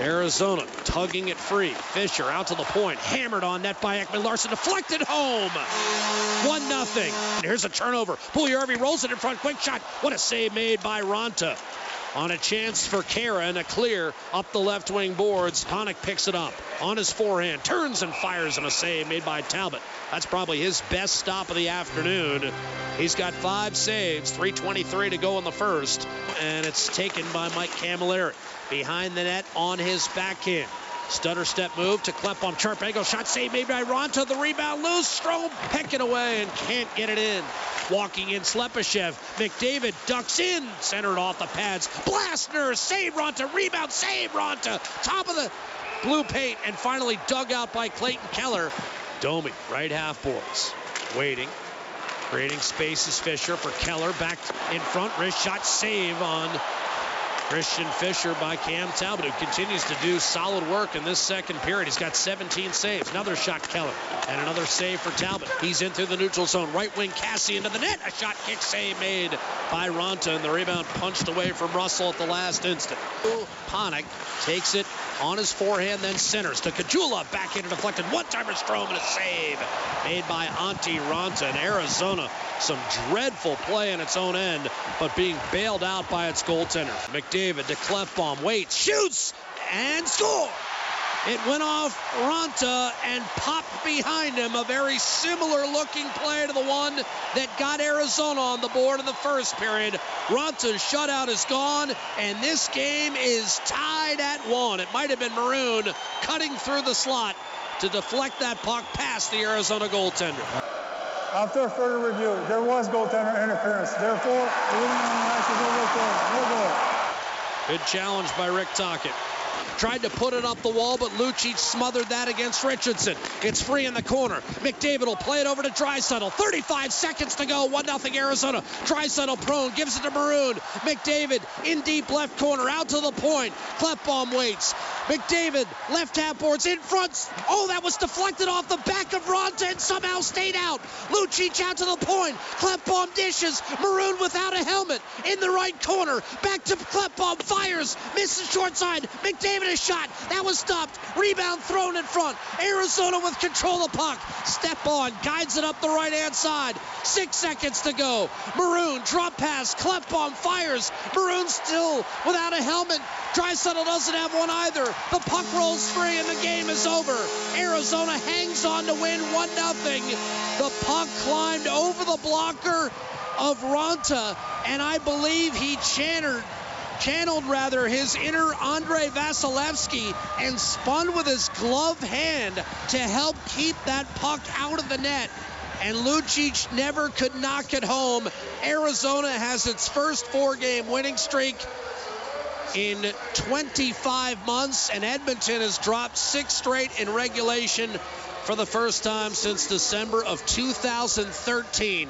Arizona tugging it free. Fischer out to the point. Hammered on net by Ekman-Larsson. Deflected home. 1 nothing. Here's a turnover. Puljujarvi rolls it in front. Quick shot. What a save made by Raanta. On a chance for Kara and a clear up the left wing boards. Ponick picks it up on his forehand. Turns and fires and a save made by Talbot. That's probably his best stop of the afternoon. He's got five saves, 323 to go in the first, and it's taken by Mike Cammalleri. Behind the net on his backhand. Stutter step move to Klefbom. Sharp angle shot save made by Raanta. The rebound loose. Strome pecking away and can't get it in. Walking in Slepyshev. McDavid ducks in. Centered off the pads. Blastner. Save Raanta. Rebound. Save Raanta. Top of the blue paint and finally dug out by Clayton Keller. Domi, right half boards. Waiting. Creating space is Fischer for Keller. Back in front. Wrist shot save on Christian Fischer by Cam Talbot, who continues to do solid work in this second period. He's got 17 saves. Another shot, Keller, and another save for Talbot. He's in through the neutral zone. Right wing, Kassian into the net. A shot kick save made by Raanta, and the rebound punched away from Russell at the last instant. Ponick takes it on his forehand, then centers to Caggiula. Back into deflected. One timer Strome and a save made by Antti Raanta. And Arizona, some dreadful play in its own end, but being bailed out by its goaltender. McDavid to Klefbom. Waits, shoots, and score. It went off Raanta and popped behind him. A very similar looking play to the one that got Arizona on the board in the first period. Raanta's shutout is gone, and this game is tied at one. It might have been Maroon cutting through the slot to deflect that puck past the Arizona goaltender. After further review, there was goaltender interference. Therefore, the match is overturned. No goal. Good challenge by Rick Tocchet. Tried to put it up the wall, but Lucic smothered that against Richardson. It's free in the corner. McDavid will play it over to Draisaitl. 35 seconds to go. 1 0 Arizona. Draisaitl prone, gives it to Maroon. McDavid in deep left corner, out to the point. Klefbom waits. McDavid, left half boards in front. Oh, that was deflected off the back of Raanta and somehow stayed out. Lucic out to the point. Klefbom dishes. Maroon without a helmet in the right corner. Back to Klefbom, fires, misses short side. McDavid a shot. That was stopped. Rebound thrown in front. Arizona with control of puck. Stepan, guides it up the right hand side. Six seconds to go. Maroon drop pass. Klefbom fires. Maroon still without a helmet. Draisaitl doesn't have one either. The puck rolls free and the game is over. Arizona hangs on to win 1 0. The puck climbed over the blocker of Raanta, and I believe he channeled channeled rather his inner Andrei Vasilevskiy and spun with his glove hand to help keep that puck out of the net. And Lucic never could knock it home. Arizona has its first four game winning streak in 25 months, and Edmonton has dropped six straight in regulation for the first time since December of 2013.